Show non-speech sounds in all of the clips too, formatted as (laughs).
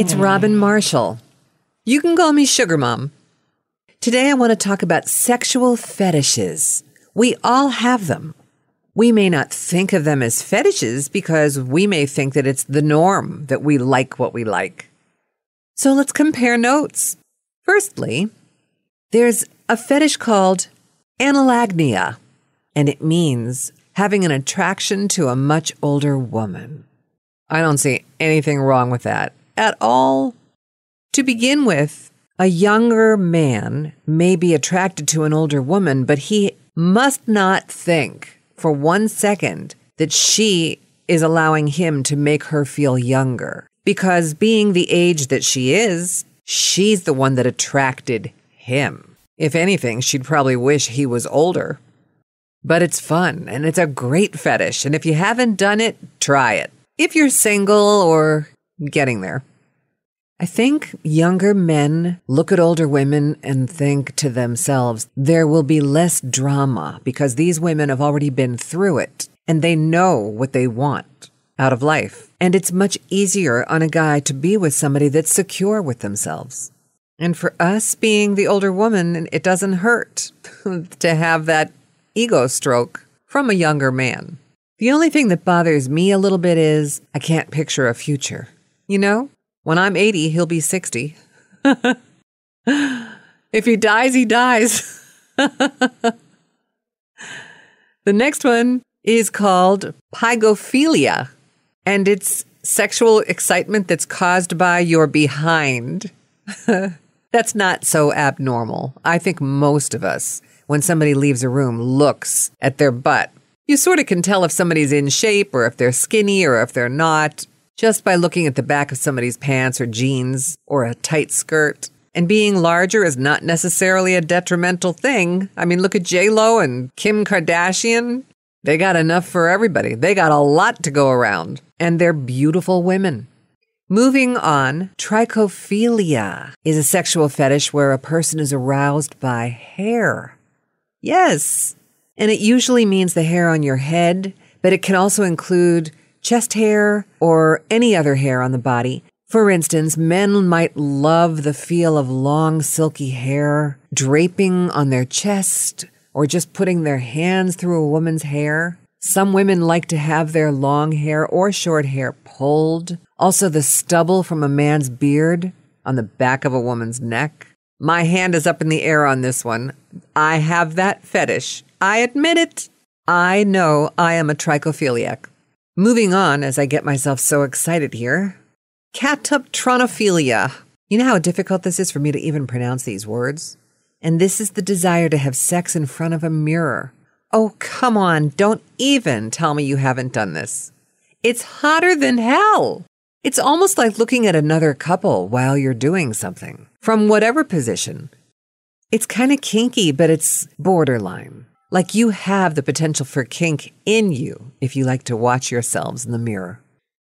It's Robin Marshall. You can call me Sugar Mom. Today I want to talk about sexual fetishes. We all have them. We may not think of them as fetishes because we may think that it's the norm that we like what we like. So let's compare notes. Firstly, there's a fetish called analagnia, and it means having an attraction to a much older woman. I don't see anything wrong with that at all. To begin with, a younger man may be attracted to an older woman, but he must not think for one second that she is allowing him to make her feel younger. Because being the age that she is, she's the one that attracted him. If anything, she'd probably wish he was older. But it's fun and it's a great fetish. And if you haven't done it, try it. If you're single or getting there. I think younger men look at older women and think to themselves, there will be less drama because these women have already been through it and they know what they want out of life. And it's much easier on a guy to be with somebody that's secure with themselves. And for us being the older woman, it doesn't hurt (laughs) to have that ego stroke from a younger man. The only thing that bothers me a little bit is I can't picture a future. You know, when I'm 80, he'll be 60. (laughs) if he dies, he dies. (laughs) the next one is called pygophilia, and it's sexual excitement that's caused by your behind. (laughs) that's not so abnormal. I think most of us, when somebody leaves a room, looks at their butt. You sort of can tell if somebody's in shape or if they're skinny or if they're not just by looking at the back of somebody's pants or jeans or a tight skirt. And being larger is not necessarily a detrimental thing. I mean, look at J Lo and Kim Kardashian. They got enough for everybody. They got a lot to go around. And they're beautiful women. Moving on, trichophilia is a sexual fetish where a person is aroused by hair. Yes. And it usually means the hair on your head, but it can also include chest hair, or any other hair on the body. For instance, men might love the feel of long, silky hair draping on their chest or just putting their hands through a woman's hair. Some women like to have their long hair or short hair pulled. Also, the stubble from a man's beard on the back of a woman's neck. My hand is up in the air on this one. I have that fetish. I admit it. I know I am a trichophiliac. Moving on, as I get myself so excited here, katoptronophilia. You know how difficult this is for me to even pronounce these words? And this is the desire to have sex in front of a mirror. Oh, come on, don't even tell me you haven't done this. It's hotter than hell. It's almost like looking at another couple while you're doing something, from whatever position. It's kind of kinky, but it's borderline. Like you have the potential for kink in you if you like to watch yourselves in the mirror.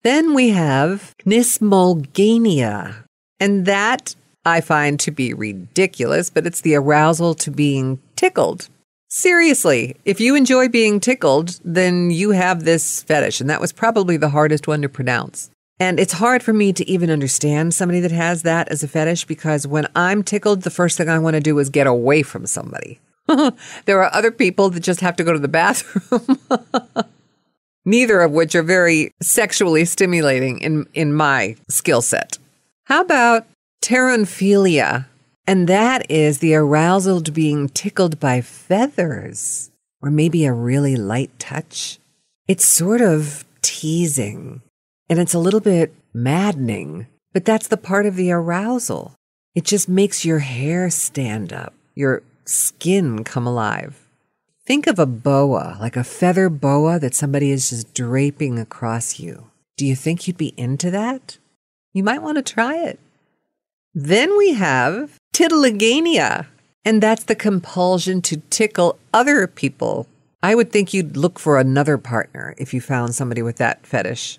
Then we have knismogenia. And that I find to be ridiculous, but it's the arousal to being tickled. Seriously, if you enjoy being tickled, then you have this fetish. And that was probably the hardest one to pronounce. And it's hard for me to even understand somebody that has that as a fetish because when I'm tickled, the first thing I want to do is get away from somebody. (laughs) there are other people that just have to go to the bathroom. (laughs) Neither of which are very sexually stimulating in, in my skill set. How about pteronophilia? And that is the arousal to being tickled by feathers or maybe a really light touch. It's sort of teasing and it's a little bit maddening, but that's the part of the arousal. It just makes your hair stand up, your skin come alive. Think of a boa, like a feather boa that somebody is just draping across you. Do you think you'd be into that? You might want to try it. Then we have titillogenia, and that's the compulsion to tickle other people. I would think you'd look for another partner if you found somebody with that fetish.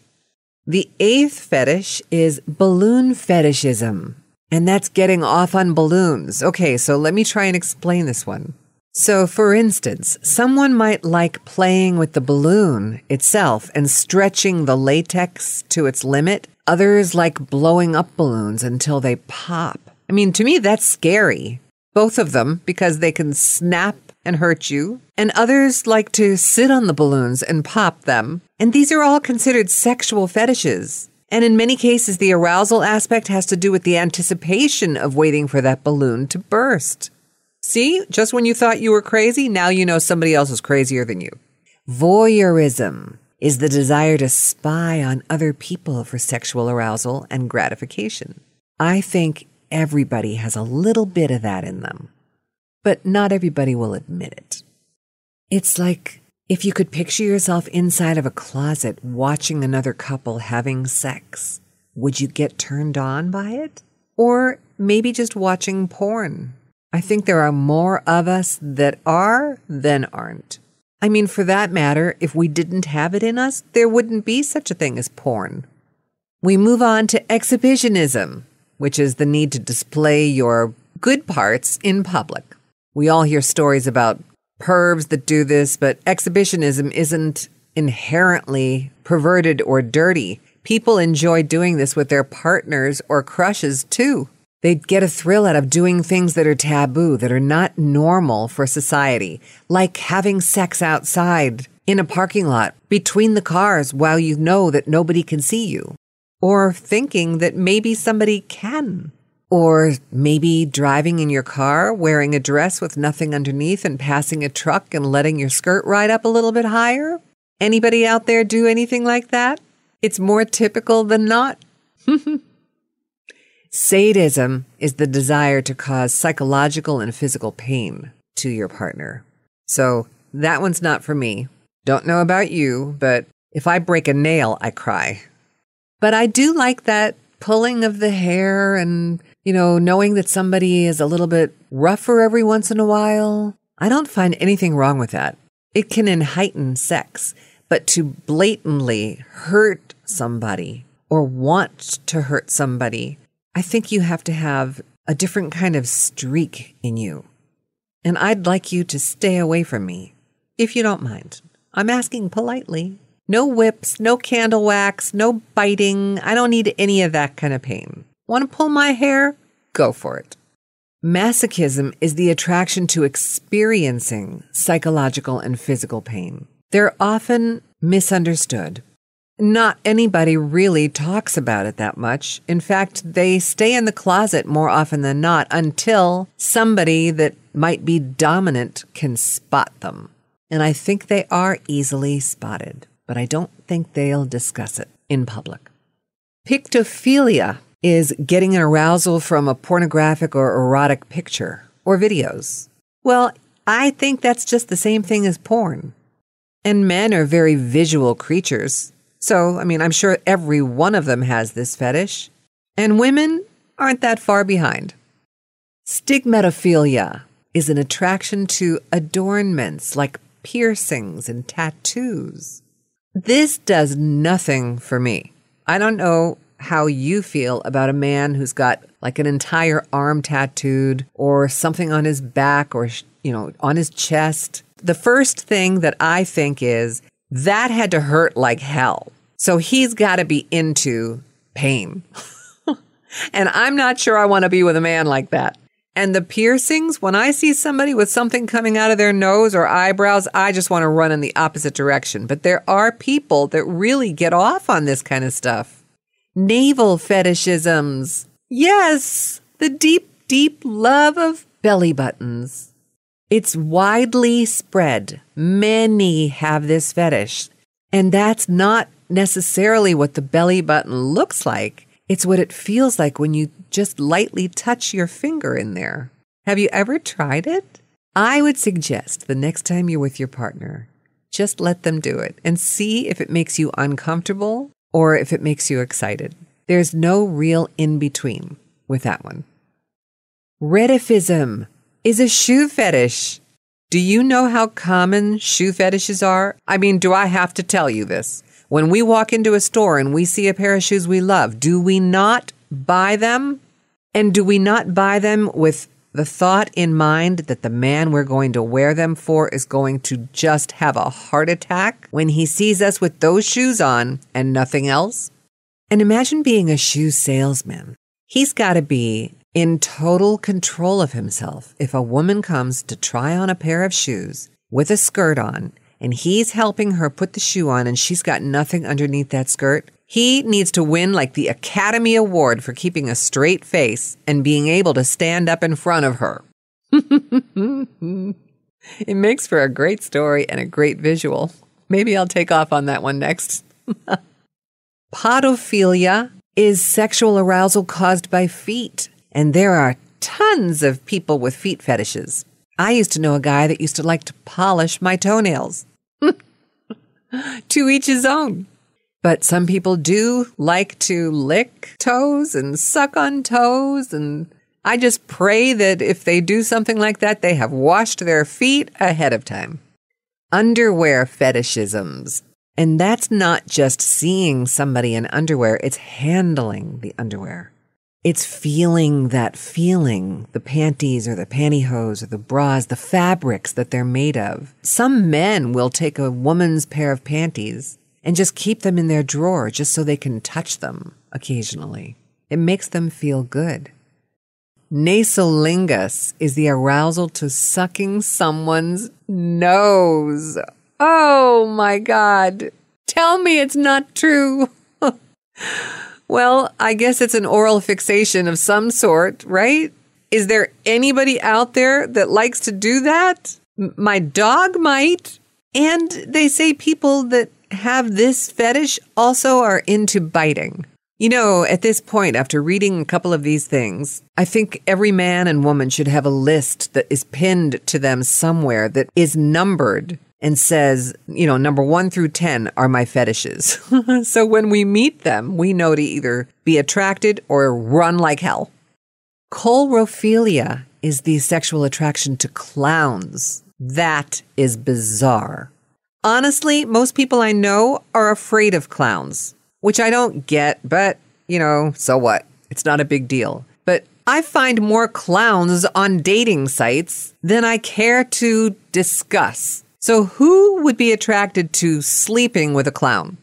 The eighth fetish is balloon fetishism. And that's getting off on balloons. Okay, so let me try and explain this one. So, for instance, someone might like playing with the balloon itself and stretching the latex to its limit Others like blowing up balloons until they pop. I mean, to me, that's scary. Both of them, because they can snap and hurt you. And others like to sit on the balloons and pop them. And these are all considered sexual fetishes. And in many cases, the arousal aspect has to do with the anticipation of waiting for that balloon to burst. See, just when you thought you were crazy, now you know somebody else is crazier than you. Voyeurism is the desire to spy on other people for sexual arousal and gratification. I think everybody has a little bit of that in them, but not everybody will admit it. It's like if you could picture yourself inside of a closet watching another couple having sex, would you get turned on by it? Or maybe just watching porn? I think there are more of us that are than aren't. I mean, for that matter, if we didn't have it in us, there wouldn't be such a thing as porn. We move on to exhibitionism, which is the need to display your good parts in public. We all hear stories about pervs that do this, but exhibitionism isn't inherently perverted or dirty. People enjoy doing this with their partners or crushes too. They get a thrill out of doing things that are taboo, that are not normal for society, like having sex outside in a parking lot between the cars while you know that nobody can see you, or thinking that maybe somebody can. Or maybe driving in your car wearing a dress with nothing underneath and passing a truck and letting your skirt ride up a little bit higher? Anybody out there do anything like that? It's more typical than not. (laughs) Sadism is the desire to cause psychological and physical pain to your partner. So that one's not for me. Don't know about you, but if I break a nail, I cry. But I do like that pulling of the hair and, you know, knowing that somebody is a little bit rougher every once in a while. I don't find anything wrong with that. It can heighten sex, but to blatantly hurt somebody or want to hurt somebody I think you have to have a different kind of streak in you. And I'd like you to stay away from me, if you don't mind. I'm asking politely. No whips, no candle wax, no biting. I don't need any of that kind of pain. Want to pull my hair? Go for it. Masochism is the attraction to experiencing psychological and physical pain. They're often misunderstood not anybody really talks about it that much. In fact, they stay in the closet more often than not until somebody that might be dominant can spot them. And I think they are easily spotted, but I don't think they'll discuss it in public. Pictophilia is getting an arousal from a pornographic or erotic picture or videos. Well, I think that's just the same thing as porn. And men are very visual creatures. So, I mean, I'm sure every one of them has this fetish. And women aren't that far behind. Stigmatophilia is an attraction to adornments like piercings and tattoos. This does nothing for me. I don't know how you feel about a man who's got like an entire arm tattooed or something on his back or, you know, on his chest. The first thing that I think is that had to hurt like hell. So he's got to be into pain. (laughs) and I'm not sure I want to be with a man like that. And the piercings, when I see somebody with something coming out of their nose or eyebrows, I just want to run in the opposite direction. But there are people that really get off on this kind of stuff. Navel fetishisms. Yes, the deep, deep love of belly buttons. It's widely spread. Many have this fetish. And that's not necessarily what the belly button looks like. It's what it feels like when you just lightly touch your finger in there. Have you ever tried it? I would suggest the next time you're with your partner, just let them do it and see if it makes you uncomfortable or if it makes you excited. There's no real in between with that one. Retifism is a shoe fetish. Do you know how common shoe fetishes are? I mean, do I have to tell you this? When we walk into a store and we see a pair of shoes we love, do we not buy them? And do we not buy them with the thought in mind that the man we're going to wear them for is going to just have a heart attack when he sees us with those shoes on and nothing else? And imagine being a shoe salesman. He's got to be in total control of himself if a woman comes to try on a pair of shoes with a skirt on and he's helping her put the shoe on and she's got nothing underneath that skirt. He needs to win like the Academy Award for keeping a straight face and being able to stand up in front of her. (laughs) it makes for a great story and a great visual. Maybe I'll take off on that one next. (laughs) Podophilia is sexual arousal caused by feet, and there are tons of people with feet fetishes. I used to know a guy that used to like to polish my toenails. (laughs) to each his own. But some people do like to lick toes and suck on toes. And I just pray that if they do something like that, they have washed their feet ahead of time. Underwear fetishisms. And that's not just seeing somebody in underwear, it's handling the underwear. It's feeling that feeling, the panties or the pantyhose or the bras, the fabrics that they're made of. Some men will take a woman's pair of panties and just keep them in their drawer just so they can touch them occasionally. It makes them feel good. Nasolingus is the arousal to sucking someone's nose. Oh my God. Tell me it's not true. (laughs) Well, I guess it's an oral fixation of some sort, right? Is there anybody out there that likes to do that? M- my dog might. And they say people that have this fetish also are into biting. You know, at this point, after reading a couple of these things, I think every man and woman should have a list that is pinned to them somewhere that is numbered and says, you know, number one through 10 are my fetishes. (laughs) so when we meet them, we know to either be attracted or run like hell. Coulrophilia is the sexual attraction to clowns. That is bizarre. Honestly, most people I know are afraid of clowns, which I don't get, but, you know, so what? It's not a big deal. But I find more clowns on dating sites than I care to discuss. So, who would be attracted to sleeping with a clown?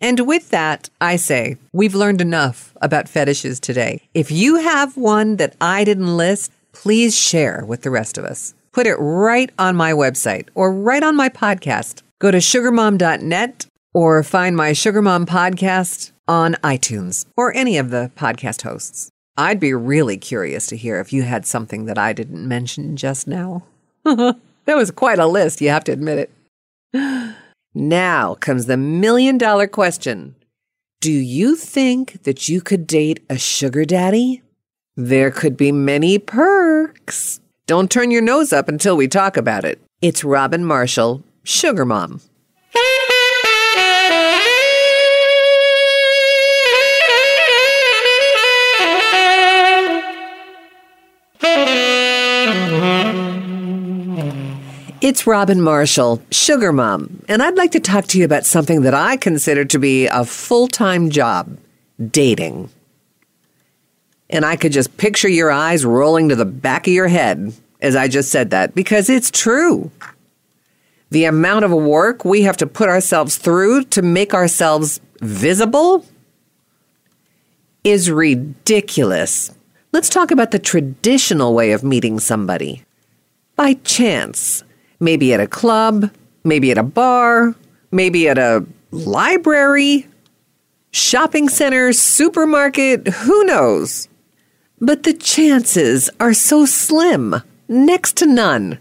And with that, I say, we've learned enough about fetishes today. If you have one that I didn't list, please share with the rest of us. Put it right on my website or right on my podcast. Go to sugarmom.net or find my Sugar Mom podcast on iTunes or any of the podcast hosts. I'd be really curious to hear if you had something that I didn't mention just now. (laughs) That was quite a list, you have to admit it. (gasps) Now comes the million dollar question Do you think that you could date a sugar daddy? There could be many perks. Don't turn your nose up until we talk about it. It's Robin Marshall, Sugar Mom. It's Robin Marshall, Sugar Mom, and I'd like to talk to you about something that I consider to be a full time job dating. And I could just picture your eyes rolling to the back of your head as I just said that because it's true. The amount of work we have to put ourselves through to make ourselves visible is ridiculous. Let's talk about the traditional way of meeting somebody. By chance maybe at a club, maybe at a bar, maybe at a library, shopping center, supermarket, who knows? But the chances are so slim, next to none.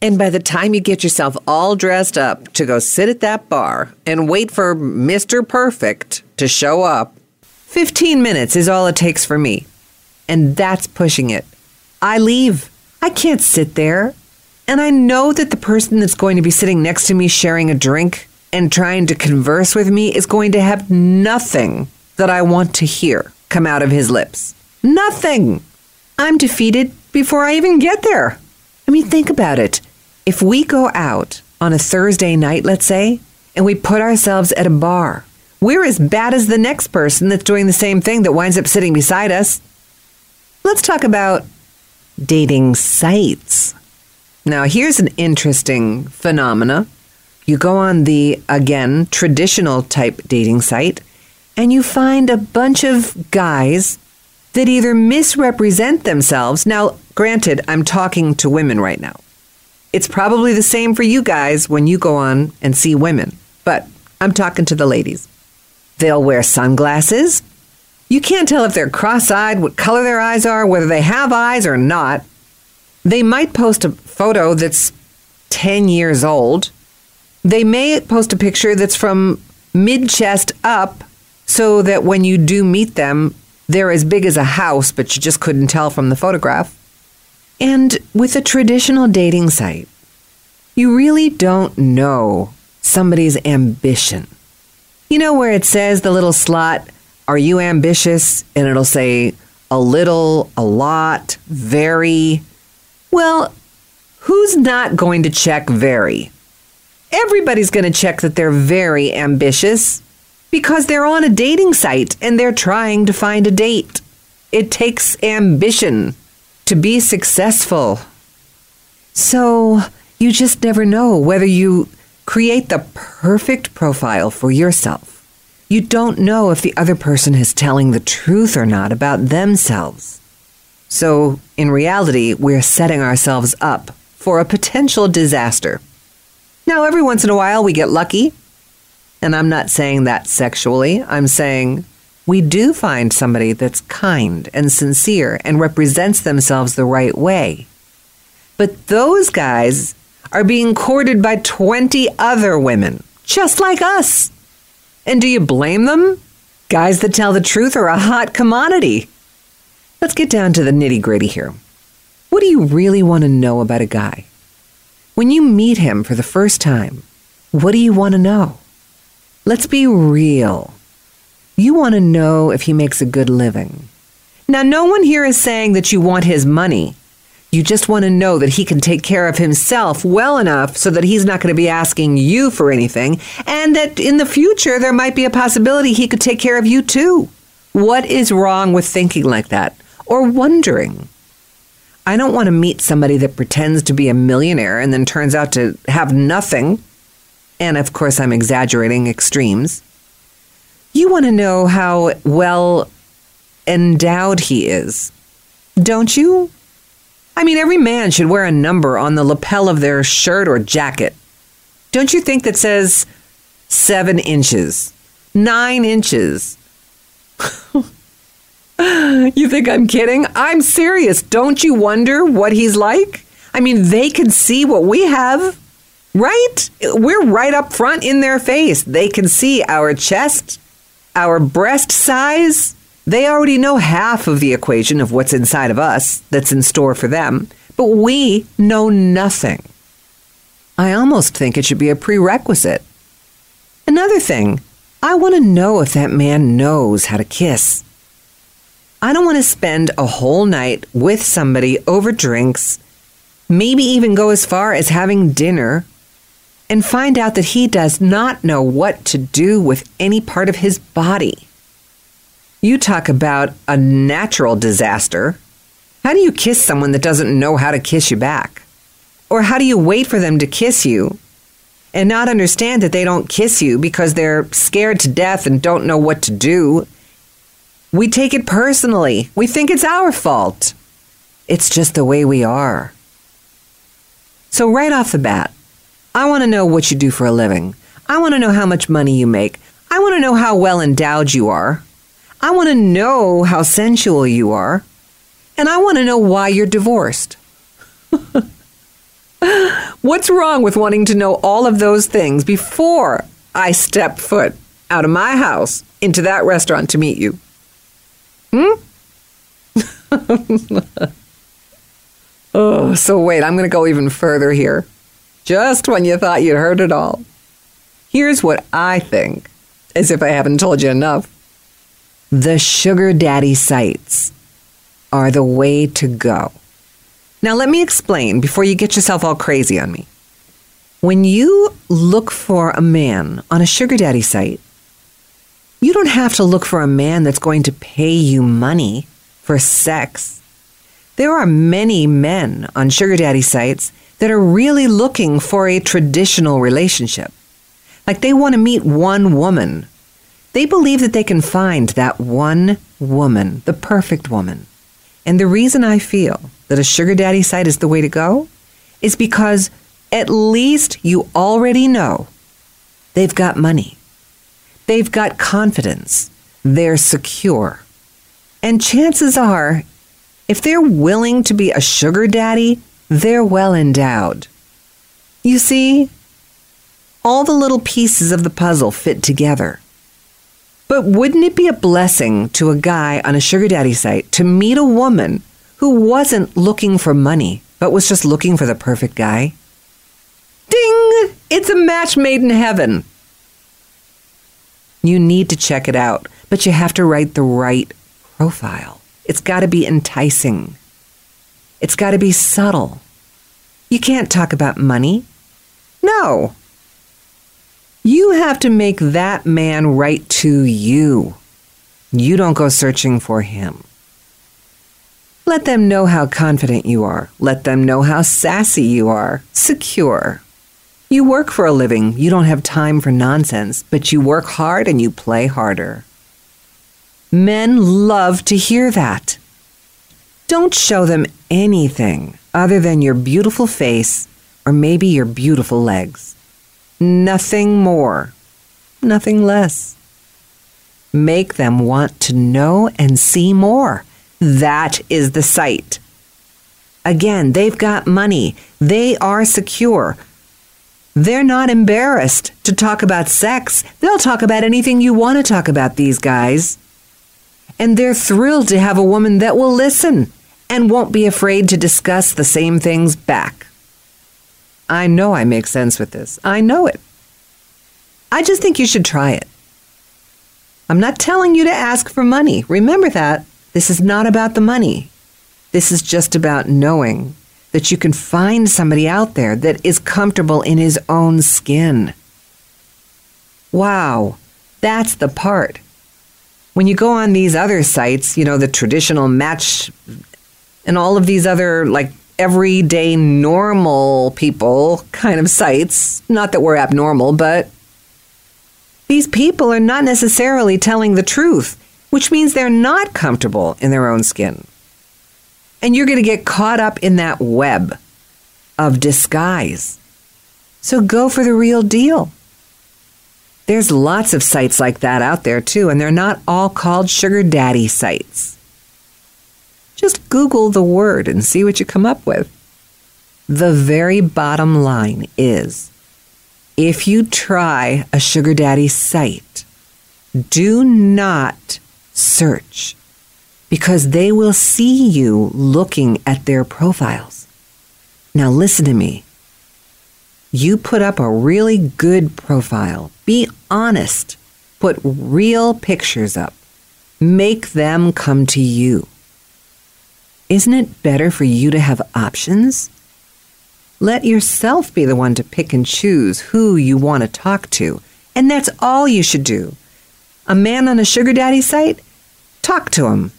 And by the time you get yourself all dressed up to go sit at that bar and wait for Mr. Perfect to show up, 15 minutes is all it takes for me. And that's pushing it. I leave. I can't sit there and I know that the person that's going to be sitting next to me sharing a drink and trying to converse with me is going to have nothing that I want to hear come out of his lips. Nothing. I'm defeated before I even get there. I mean, think about it. If we go out on a Thursday night, let's say, and we put ourselves at a bar, we're as bad as the next person that's doing the same thing that winds up sitting beside us. Let's talk about dating sites. Now, here's an interesting phenomena. You go on the, again, traditional type dating site, and you find a bunch of guys that either misrepresent themselves. Now, granted, I'm talking to women right now. It's probably the same for you guys when you go on and see women, but I'm talking to the ladies. They'll wear sunglasses. You can't tell if they're cross eyed, what color their eyes are, whether they have eyes or not. They might post a photo that's 10 years old. They may post a picture that's from mid chest up so that when you do meet them, they're as big as a house, but you just couldn't tell from the photograph. And with a traditional dating site, you really don't know somebody's ambition. You know where it says the little slot, Are you ambitious? And it'll say a little, a lot, very. Well, who's not going to check very? Everybody's going to check that they're very ambitious because they're on a dating site and they're trying to find a date. It takes ambition to be successful. So you just never know whether you create the perfect profile for yourself. You don't know if the other person is telling the truth or not about themselves. So, in reality, we're setting ourselves up for a potential disaster. Now, every once in a while, we get lucky and I'm not saying that sexually. I'm saying we do find somebody that's kind and sincere and represents themselves the right way. But those guys are being courted by 20 other women, just like us. And do you blame them? Guys that tell the truth are a hot commodity. Let's get down to the nitty gritty here. What do you really want to know about a guy? When you meet him for the first time, what do you want to know? Let's be real. You want to know if he makes a good living. Now, no one here is saying that you want his money. You just want to know that he can take care of himself well enough so that he's not going to be asking you for anything, and that in the future there might be a possibility he could take care of you too. What is wrong with thinking like that or wondering? I don't want to meet somebody that pretends to be a millionaire and then turns out to have nothing and of course I'm exaggerating extremes, you want to know how well endowed he is, don't you? I mean, every man should wear a number on the lapel of their shirt or jacket. Don't you think that says seven inches, nine inches? (laughs) you think I'm kidding? I'm serious. Don't you wonder what he's like? I mean, they can see what we have. Right? We're right up front in their face. They can see our chest, our breast size. They already know half of the equation of what's inside of us that's in store for them, but we know nothing. I almost think it should be a prerequisite. Another thing, I want to know if that man knows how to kiss. I don't want to spend a whole night with somebody over drinks, maybe even go as far as having dinner and find out that he does not know what to do with any part of his body. You talk about a natural disaster. How do you kiss someone that doesn't know how to kiss you back? Or how do you wait for them to kiss you and not understand that they don't kiss you because they're scared to death and don't know what to do? We take it personally. We think it's our fault. It's just the way we are. So, right off the bat, I want to know what you do for a living. I want to know how much money you make. I want to know how well endowed you are. I want to know how sensual you are. And I want to know why you're divorced. (laughs) What's wrong with wanting to know all of those things before I step foot out of my house into that restaurant to meet you? Hmm? (laughs) oh, so wait, I'm going to go even further here just when you thought you'd heard it all. Here's what I think, as if I haven't told you enough. The sugar daddy sites are the way to go. Now, let me explain before you get yourself all crazy on me. When you look for a man on a sugar daddy site, you don't have to look for a man that's going to pay you money for sex. There are many men on sugar daddy sites that are really looking for a traditional relationship. Like they want to meet one woman They believe that they can find that one woman, the perfect woman. And the reason I feel that a sugar daddy site is the way to go is because at least you already know they've got money, they've got confidence, they're secure. And chances are, if they're willing to be a sugar daddy, they're well endowed. You see, all the little pieces of the puzzle fit together. But wouldn't it be a blessing to a guy on a sugar daddy site to meet a woman who wasn't looking for money, but was just looking for the perfect guy? Ding! It's a match made in heaven. You need to check it out, but you have to write the right profile. It's got to be enticing. It's got to be subtle. You can't talk about money. No. You have to make that man write to you. You don't go searching for him. Let them know how confident you are. Let them know how sassy you are. Secure. You work for a living. You don't have time for nonsense, but you work hard and you play harder. Men love to hear that. Don't show them anything other than your beautiful face or maybe your beautiful legs. Nothing more, nothing less. Make them want to know and see more. That is the site. Again, they've got money. They are secure. They're not embarrassed to talk about sex. They'll talk about anything you want to talk about, these guys. And they're thrilled to have a woman that will listen and won't be afraid to discuss the same things back. I know I make sense with this. I know it. I just think you should try it. I'm not telling you to ask for money. Remember that. This is not about the money. This is just about knowing that you can find somebody out there that is comfortable in his own skin. Wow, that's the part. When you go on these other sites, you know, the traditional match and all of these other like everyday normal people kind of sites. Not that we're abnormal, but these people are not necessarily telling the truth, which means they're not comfortable in their own skin. And you're going to get caught up in that web of disguise. So go for the real deal. There's lots of sites like that out there too, and they're not all called sugar daddy sites. Just Google the word and see what you come up with. The very bottom line is if you try a sugar daddy site, do not search because they will see you looking at their profiles. Now, listen to me. You put up a really good profile. Be honest. Put real pictures up. Make them come to you. Isn't it better for you to have options? Let yourself be the one to pick and choose who you want to talk to. And that's all you should do. A man on a sugar daddy site? Talk to him.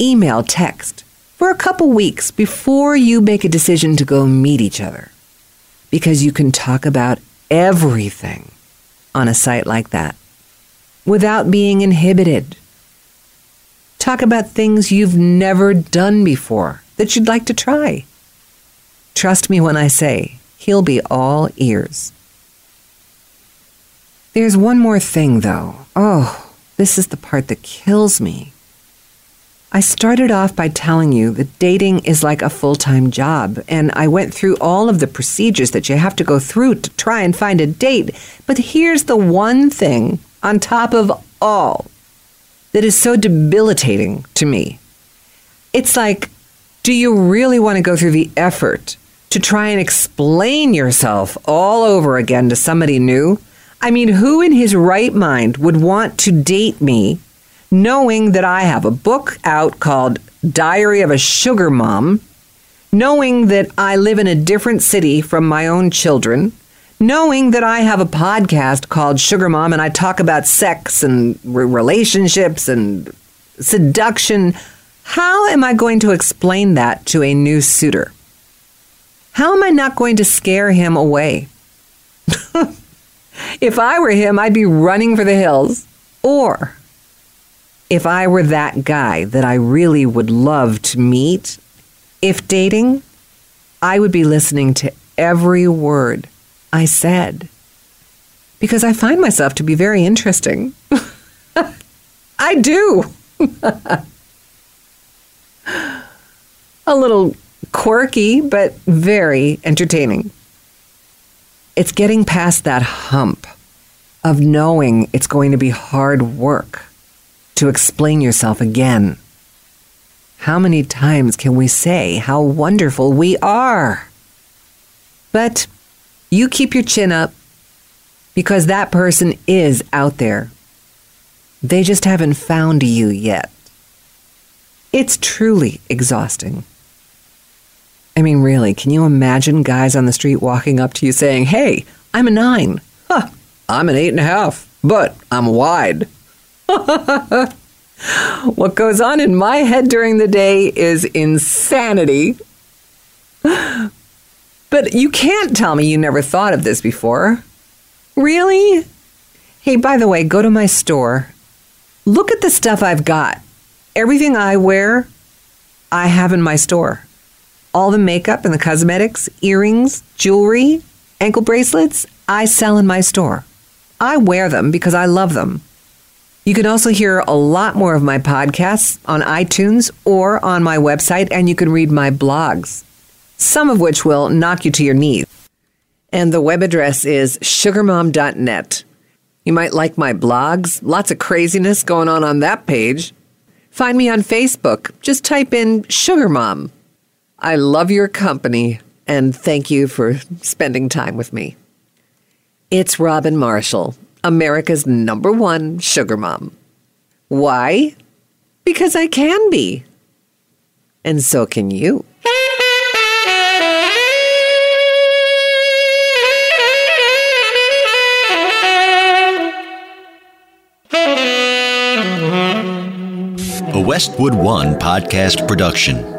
Email, text for a couple weeks before you make a decision to go meet each other. Because you can talk about everything on a site like that without being inhibited. Talk about things you've never done before that you'd like to try. Trust me when I say he'll be all ears. There's one more thing, though. Oh, this is the part that kills me. I started off by telling you that dating is like a full time job, and I went through all of the procedures that you have to go through to try and find a date. But here's the one thing on top of all that is so debilitating to me. It's like, do you really want to go through the effort to try and explain yourself all over again to somebody new? I mean, who in his right mind would want to date me knowing that I have a book out called Diary of a Sugar Mom, knowing that I live in a different city from my own children? Knowing that I have a podcast called Sugar Mom and I talk about sex and relationships and seduction, how am I going to explain that to a new suitor? How am I not going to scare him away? (laughs) if I were him, I'd be running for the hills. Or if I were that guy that I really would love to meet, if dating, I would be listening to every word I said because I find myself to be very interesting. (laughs) I do. (laughs) A little quirky, but very entertaining. It's getting past that hump of knowing it's going to be hard work to explain yourself again. How many times can we say how wonderful we are? But you keep your chin up because that person is out there. They just haven't found you yet. It's truly exhausting. I mean, really, can you imagine guys on the street walking up to you saying, Hey, I'm a nine. Huh, I'm an eight and a half, but I'm wide. (laughs) what goes on in my head during the day is insanity. But you can't tell me you never thought of this before. Really? Hey, by the way, go to my store. Look at the stuff I've got. Everything I wear, I have in my store. All the makeup and the cosmetics, earrings, jewelry, ankle bracelets, I sell in my store. I wear them because I love them. You can also hear a lot more of my podcasts on iTunes or on my website, and you can read my blogs, some of which will knock you to your knees. And the web address is sugarmom.net. You might like my blogs, lots of craziness going on on that page. Find me on Facebook. Just type in Sugar Mom. I love your company and thank you for spending time with me. It's Robin Marshall, America's number one sugar mom. Why? Because I can be. And so can you. A Westwood One podcast production.